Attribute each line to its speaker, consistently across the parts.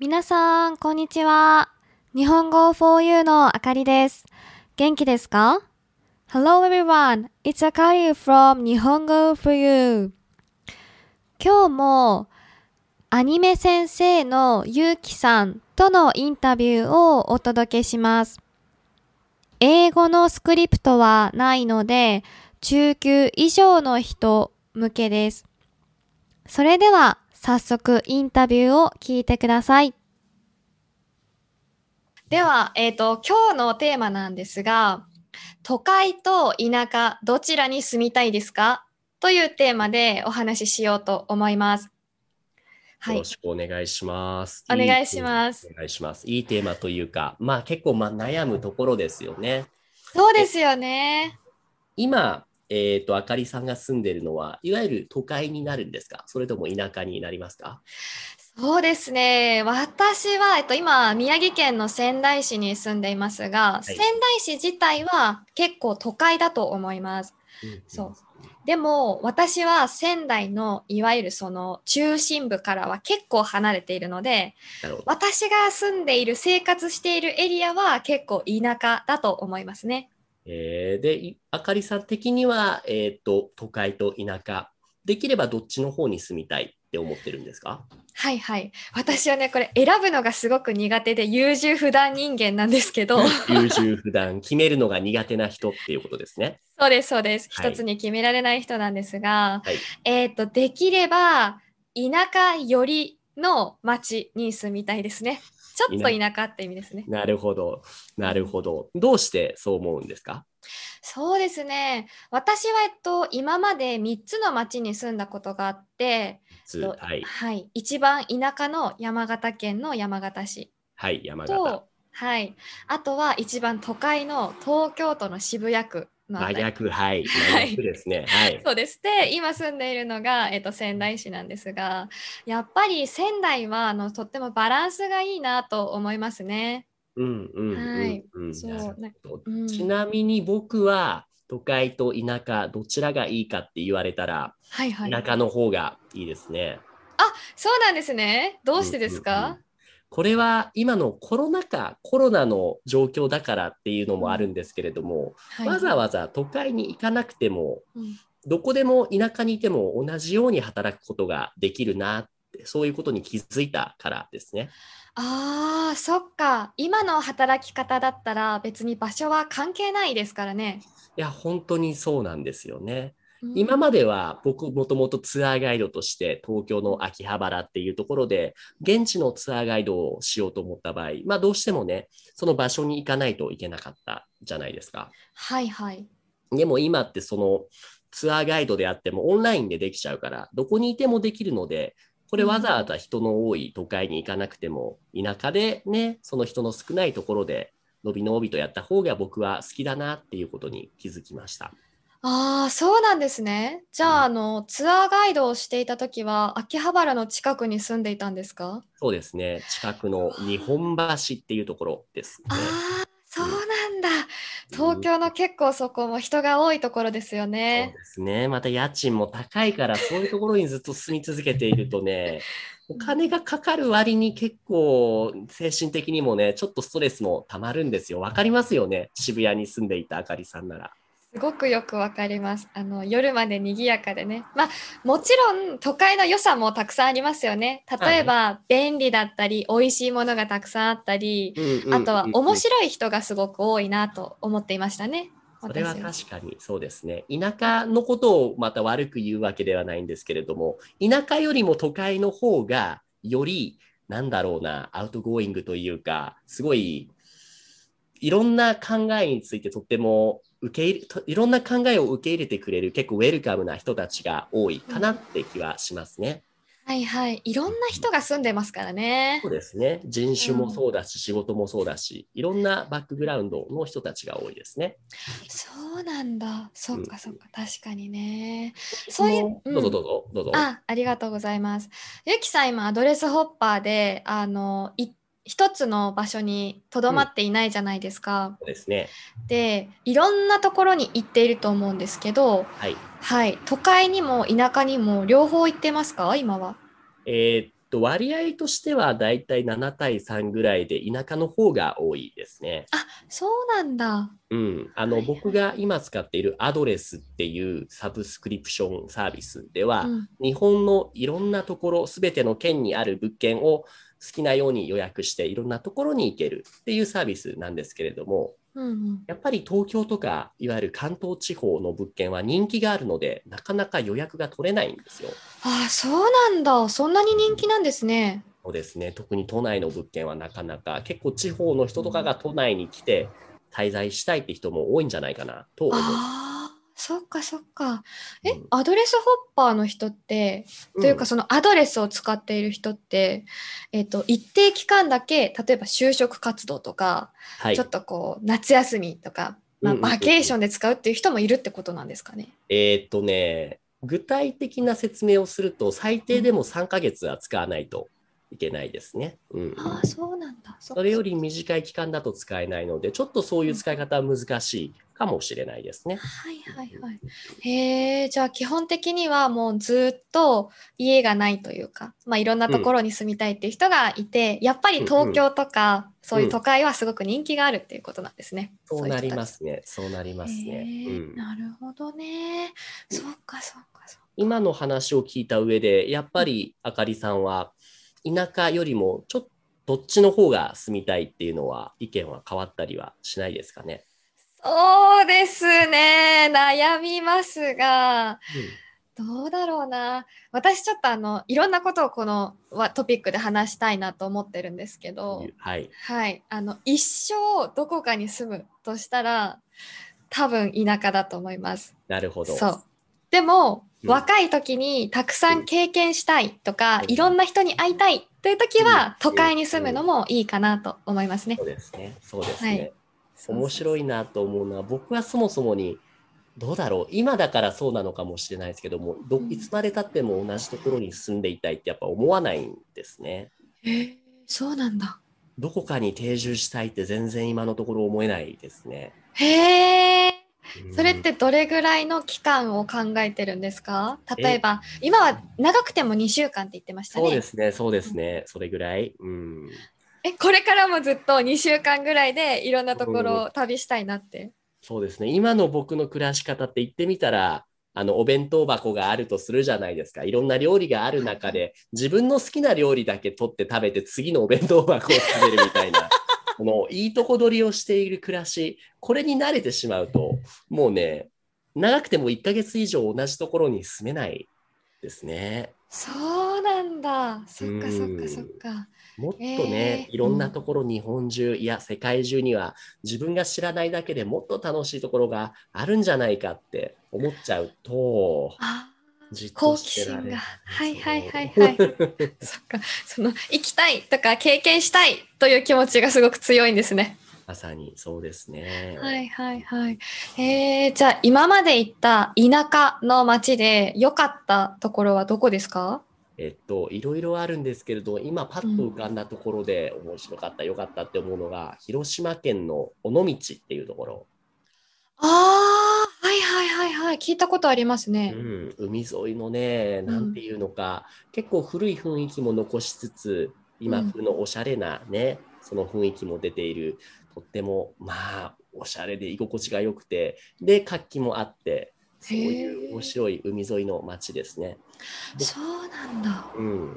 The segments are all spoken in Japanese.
Speaker 1: 皆さん、こんにちは。日本語 for you のあかりです。元気ですか ?Hello everyone, it's Akari from 日本語 for you. 今日もアニメ先生のゆうきさんとのインタビューをお届けします。英語のスクリプトはないので、中級以上の人向けです。それでは早速インタビューを聞いてください。では、えっ、と、今日のテーマなんですが、都会と田舎、どちらに住みたいですか？というテーマでお話ししようと思います。はい
Speaker 2: よろ。しくお願いします。
Speaker 1: お願いします
Speaker 2: お願いします。いいテーマというか、まあ結構まあ悩むところですよね。
Speaker 1: そうですよね。
Speaker 2: 今、えっ、と、あかりさんが住んでるのは、いわゆる都会になるんですか？それとも田舎になりますか？
Speaker 1: そうですね。私は、えっと、今、宮城県の仙台市に住んでいますが、
Speaker 2: い
Speaker 1: 仙台市自体は結構都会だと思います。そうでも私は仙台のいわゆるその中心部からは結構離れているので。私が住んでいる生活しているエリアは結構田舎だと思いますね。
Speaker 2: えーで、いあかりさん的には、えっ、と、都会と田舎、できればどっちの方に住みたいって思ってるんですか？
Speaker 1: はいはい。私はねこれ選ぶのがすごく苦手で優柔不断人間なんですけど
Speaker 2: 優柔不断、決めるのが苦手な人っていうことですね。
Speaker 1: そうですそうです。
Speaker 2: はい
Speaker 1: 一つに決められない人なんですが、
Speaker 2: はい。
Speaker 1: えっ、とできれば田舎寄りの町に住みたいですね。ちょっと田舎って意味ですね。
Speaker 2: なるほど。なるほど。どうしてそう思うんですか？
Speaker 1: そうですね。私は、えっと、今まで3つの町に住んだことがあって、
Speaker 2: はい。
Speaker 1: はい、一番田舎の山形県の山形市
Speaker 2: はい、山形。
Speaker 1: と、はい、あとは一番都会の東京都の渋谷区
Speaker 2: 真逆、はい。
Speaker 1: はい
Speaker 2: 真逆ですね。はい。
Speaker 1: そうです。で、今住んでいるのが、えっと、仙台市なんですが、やっぱり仙台はあのとってもバランスがいいなと思いますね。
Speaker 2: うんうん
Speaker 1: はい
Speaker 2: うんうん。
Speaker 1: そう
Speaker 2: なる
Speaker 1: な
Speaker 2: ほど
Speaker 1: うん
Speaker 2: ちなみに僕は都会と田舎どちらがいいかって言われたら
Speaker 1: はいはい。
Speaker 2: 田舎の方がいいですね。
Speaker 1: そうなんですね。どうしてです
Speaker 2: うんうん
Speaker 1: か
Speaker 2: うん、これは今のコロナ禍、コロナの状況だからっていうのもあるんですけれども、
Speaker 1: はい
Speaker 2: わざわざ都会に行かなくても、
Speaker 1: うん
Speaker 2: どこでも田舎にいても同じように働くことができるなって、そういうことに気づいたからですね。
Speaker 1: ああ、そっか。今の働き方だったら別に場所は関係ないですからね。
Speaker 2: いや、本当にそうなんですよね。
Speaker 1: うん
Speaker 2: 今までは僕もともとツアーガイドとして東京の秋葉原っていうところで現地のツアーガイドをしようと思った場合、まあどうしてもね、その場所に行かないといけなかったじゃないですか。
Speaker 1: はいはい。
Speaker 2: でも今ってそのツアーガイドであってもオンラインでできちゃうから、どこにいてもできるので、これわざわざ人の多い都会に行かなくても、田舎でね、その人の少ないところでのびのびとやった方が僕は好きだなっていうことに気づきました。
Speaker 1: ああ、そうなんですね。じゃあ、あの、ツアーガイドをしていたときは、秋葉原の近くに住んでいたんですか？
Speaker 2: そうですね。近くの日本橋っていうところですね。
Speaker 1: ああ、そうなんだ。東京の結構そこも人が多いところですよ
Speaker 2: そう
Speaker 1: ね。
Speaker 2: ですね。また家賃も高いから、そういうところにずっと住み続けているとね、お金がかかる割に結構精神的にもね、ちょっとストレスもたまるんですよ。わかりますよね。渋谷に住んでいたあかりさんなら。
Speaker 1: すごくよくわかります。あの、夜まで賑やかでね。まあ、もちろん都会の良さもたくさんありますよね。例えば、便利だったり、美味しいものがたくさんあったり、あとは面
Speaker 2: い。
Speaker 1: 白い人がすごく多いなと思っていましたね。
Speaker 2: それは
Speaker 1: 私
Speaker 2: 確かにそうですね。田舎のことをまた悪く言うわけではないんですけれども、田舎よりも都会の方がより、なんだろうな、 outgoing というか、すごい、いろんな考えについてとっても受け入れ、といろんな考えを受け入れてくれる結構ウェルカムな人たちが多いかなって気はしますね。
Speaker 1: はいはい。いろんな人が住んでますからね
Speaker 2: そう。ですね。人種もそうだし、仕事もそうだし、いろんなバックグラウンドの人たちが多いですね。
Speaker 1: そうなんだ。そっ
Speaker 2: うん
Speaker 1: かそっか。確かにね。そういう、
Speaker 2: どうぞど
Speaker 1: う
Speaker 2: うぞ、どうぞ。
Speaker 1: あ、ありがとうございます。ゆきさん今アドレスホッパーで、あの、い一つの場所にとどまっていないじゃないですか。
Speaker 2: そうですね。
Speaker 1: で、いろんなところに行っていると思うんですけど、
Speaker 2: はい。
Speaker 1: はい、都会にも田舎にも両方行ってますか？今は。
Speaker 2: えーっと割合としてはだいたい7対3ぐらいで田舎の方が多いですね。
Speaker 1: あ、そうなんだ。
Speaker 2: うん、あの、
Speaker 1: はいはい
Speaker 2: 僕が今使っているアドレスっていうサブスクリプションサービスでは、
Speaker 1: うん
Speaker 2: 日本のいろんなところ、すべての県にある物件を好きなように予約していろんなところに行けるっていうサービスなんですけれども、
Speaker 1: うんうん。
Speaker 2: やっぱり東京とかいわゆる関東地方の物件は人気があるので、なかなか予約が取れないんですよ。
Speaker 1: ああ、そうなんだ。そんなに人気なんですね。
Speaker 2: そうですね。特に都内の物件はなかなか、結構地方の人とかが都内に来て滞在したいって人も多いんじゃないかなと思う。
Speaker 1: ああ、そっかそっか。え、
Speaker 2: うん
Speaker 1: アドレスホッパーの人って、というかそのアドレスを使っている人って、えっと、一定期間だけ、例えば就職活動とか、
Speaker 2: はい
Speaker 1: ちょっとこう、夏休みとか、まバケーションで使うっていう人もいるってことなんですかね？
Speaker 2: えーっとね、具体的な説明をすると、最低でも3ヶ月は使わないといけないですね。うん、
Speaker 1: ああ、そうなんだ。
Speaker 2: それより短い期間だと使えないので、ちょっとそういう使い方は難しいかもしれないですね。
Speaker 1: はいはいはい。へえ、じゃあ基本的にはもうずっと家がないというか、まあいろんなところに住みたいっていう人がいて、やっぱり東京とか、そういう都会はすごく人気があるっていうことなんですね。
Speaker 2: そうなりますね。そうなりますね。
Speaker 1: なるほどね。そっかそっかそっか。
Speaker 2: 今の話を聞いた上で、やっぱりあかりさんは、田舎よりもちょっとどっちの方が住みたいっていうのは、意見は変わったりはしないですかね？
Speaker 1: そうですね。悩みますが、どうだろうな。私ちょっとあの、いろんなことをこのわトピックで話したいなと思ってるんですけど、
Speaker 2: はい。
Speaker 1: はい。あの、一生どこかに住むとしたら、多分田舎だと思います。
Speaker 2: なるほど。
Speaker 1: そう。でも、
Speaker 2: うん
Speaker 1: 若い時にたくさん経験したいとか、
Speaker 2: うん
Speaker 1: いろんな人に会いたいという時
Speaker 2: うん
Speaker 1: は、都会に住むのもいいかなと思いますね。
Speaker 2: そうですね。そうです
Speaker 1: はい
Speaker 2: ね。面白いなと思うのは、僕はそもそもに、どうだろう、今だからそうなのかもしれないですけども、ど
Speaker 1: うん
Speaker 2: いつまでたっても同じところに住んでいたいってやっぱ思わないんですね。
Speaker 1: へーそうなんだ。
Speaker 2: どこかに定住したいって全然今のところ思えないですね。
Speaker 1: へえ。
Speaker 2: うん
Speaker 1: それってどれぐらいの期間を考えてるんですか？例えば、今は長くても2週間って言ってましたね。
Speaker 2: そうですね、そうですね、それぐらい。うん。
Speaker 1: え、これからもずっと2週間ぐらいでいろんなところを旅したいなって。
Speaker 2: そうですね、今の僕の暮らし方って言ってみたら、あのお弁当箱があるとするじゃないですか。いろんな料理がある中で、自分の好きな料理だけ取って食べて、次のお弁当箱を食べるみたいな、このいいとこ取りをしている暮らし、これに慣れてしまうと、もうね、長くても1ヶ月以上同じところに住めないですね。
Speaker 1: そうなんだ。そっか
Speaker 2: うん
Speaker 1: そっかそっか。
Speaker 2: もっとね、
Speaker 1: えー
Speaker 2: いろんなところ、日本中、いや、世界中には自分が知らないだけでもっと楽しいところがあるんじゃないかって思っちゃうと、
Speaker 1: 好奇心が。はいはいはいはい。そ っか。その、行きたいとか経験したいという気持ちがすごく強いんですね。
Speaker 2: まさにそうですね。
Speaker 1: はいはいはい。えー、じゃあ今まで行った田舎の町で良かったところはどこですか？
Speaker 2: えっと、いろいろあるんですけれど、今パッと浮かんだところで面白かった、良かったって思うのが、広島県の尾道っていうところ。
Speaker 1: ああ、はいはいはいはい。聞いたことあります
Speaker 2: う
Speaker 1: ね。
Speaker 2: ん、海沿いのね、なんていうのか、結構古い雰囲気も残しつつ、今風のおしゃれなね、その雰囲気も出ている、とっても、まあ、おしゃれで居心地が良くて、で、活気もあって、そういう面白い海沿いの街ですね。
Speaker 1: そうなんだ。
Speaker 2: うん、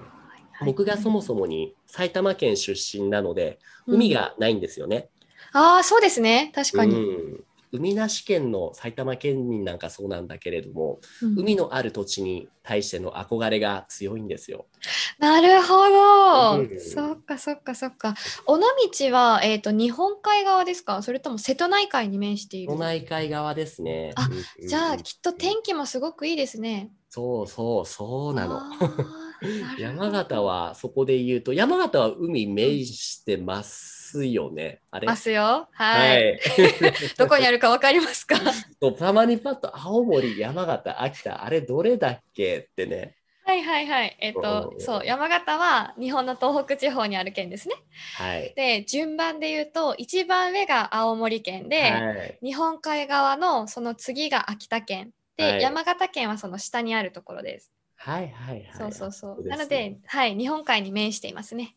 Speaker 2: 僕がそも
Speaker 1: そ
Speaker 2: そもに埼玉県出身なので、海がないんですよね。
Speaker 1: ああ、そうですね。確かに。
Speaker 2: うん海なし県の埼玉県民なんかそうなんだけれども、
Speaker 1: うん
Speaker 2: 海のある土地に対しての憧れが強いんですよ。
Speaker 1: なるほど。
Speaker 2: うん
Speaker 1: そっかそっかそっか。尾道は、えっ、と、日本海側ですか？それとも瀬戸内海に面している？
Speaker 2: 都内海側ですね。
Speaker 1: あ
Speaker 2: うん
Speaker 1: じゃあ、きっと天気もすごくいいですね。
Speaker 2: そうそう、そうなの。山形はそこで言うと、山形は海面してますよね。あれ？
Speaker 1: ますよ。はい。どこにあるかわかりますか？
Speaker 2: たまにパッと青森、山形、秋田、あれどれだっけってね。
Speaker 1: はいはいはい。えっ、と
Speaker 2: う、ん
Speaker 1: そう、山形は日本の東北地方にある県ですね。
Speaker 2: はい。
Speaker 1: で、順番で言うと、一番上が青森県で、
Speaker 2: はい、
Speaker 1: 日本海側のその次が秋田県で、
Speaker 2: はい
Speaker 1: 山形県はその下にあるところです。
Speaker 2: はいはいはい。
Speaker 1: そうそうそう。なので、はい、日本海に面していますね。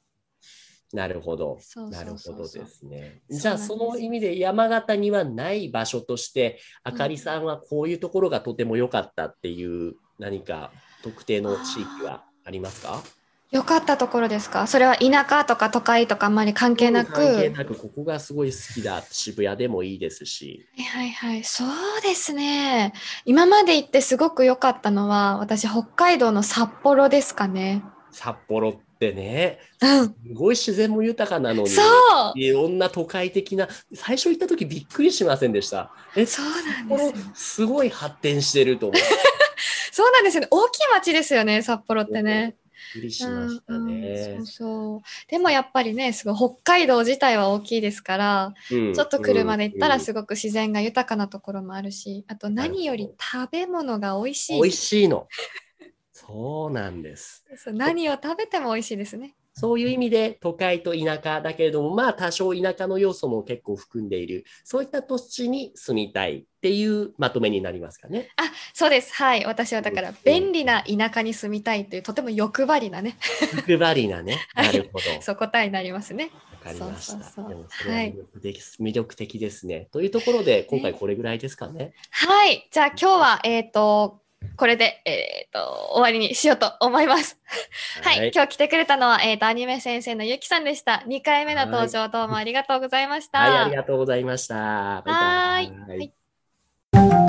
Speaker 2: なるほど。なるほどですね。じゃあその意味で山形にはない場所として、あかりさんはこういうところがとても良かったっていう何か特定の地域はありますか？
Speaker 1: よかったところですか？それは田舎とか都会とかあんまり関係なく。
Speaker 2: 関係なくここがすごい好きだ渋谷でもいいですし。
Speaker 1: はいはいはい。そうですね。今まで行ってすごく良かったのは、私、北海道の札幌ですかね。
Speaker 2: 札幌ってね、
Speaker 1: うん。
Speaker 2: すごい自然も豊かなのに。いろんな都会的な、最初行った時びっくりしませんでした。え、
Speaker 1: そうなんですよ。
Speaker 2: すごい発展してると思って。
Speaker 1: そうなんですよね。大きい町ですよね、札幌ってね。
Speaker 2: びっくりしました
Speaker 1: うん
Speaker 2: ね
Speaker 1: う。ん、そうそう。でもやっぱりね、すごい北海道自体は大きいですから、
Speaker 2: うん
Speaker 1: ちょっと車で行ったら
Speaker 2: うん
Speaker 1: すごく自然が豊かなところもあるし、あと何より食べ物が美味しい。
Speaker 2: 美味しいの。そうなんです。
Speaker 1: 何を食べても美味しいですね。
Speaker 2: そういう意味で都会と田舎だけれども、まあ多少田舎の要素も結構含んでいる、そういった土地に住みたいっていうまとめになりますかね。
Speaker 1: あ、そうです。はい。私はだから
Speaker 2: うん
Speaker 1: 便利な田舎に住みたいというとても欲張りなね、
Speaker 2: 欲張りなね。
Speaker 1: はい
Speaker 2: なるほど。
Speaker 1: そう答えになりますね。
Speaker 2: わかりました。でもそれは
Speaker 1: はい
Speaker 2: 魅力的魅力的ですね。というところで、今回これぐらいですかね。
Speaker 1: はい。じゃあ今日は、えっ、と、これで、えっ、と、終わりにしようと思います。はい。今日来てくれたのは、えっ、と、アニメ先生のゆきさんでした。2回目の登場、どうもありがとうございました。
Speaker 2: はい、ありがとうございました。バイバイ
Speaker 1: はーいはい